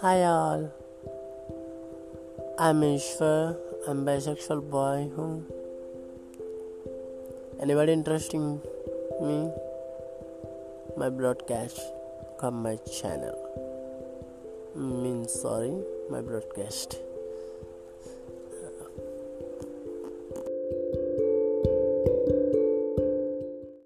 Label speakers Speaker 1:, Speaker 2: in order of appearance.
Speaker 1: Hi all. I'm Ishwar. I'm bisexual boy. Who anybody interesting me? My broadcast. Come my channel. Means sorry my broadcast.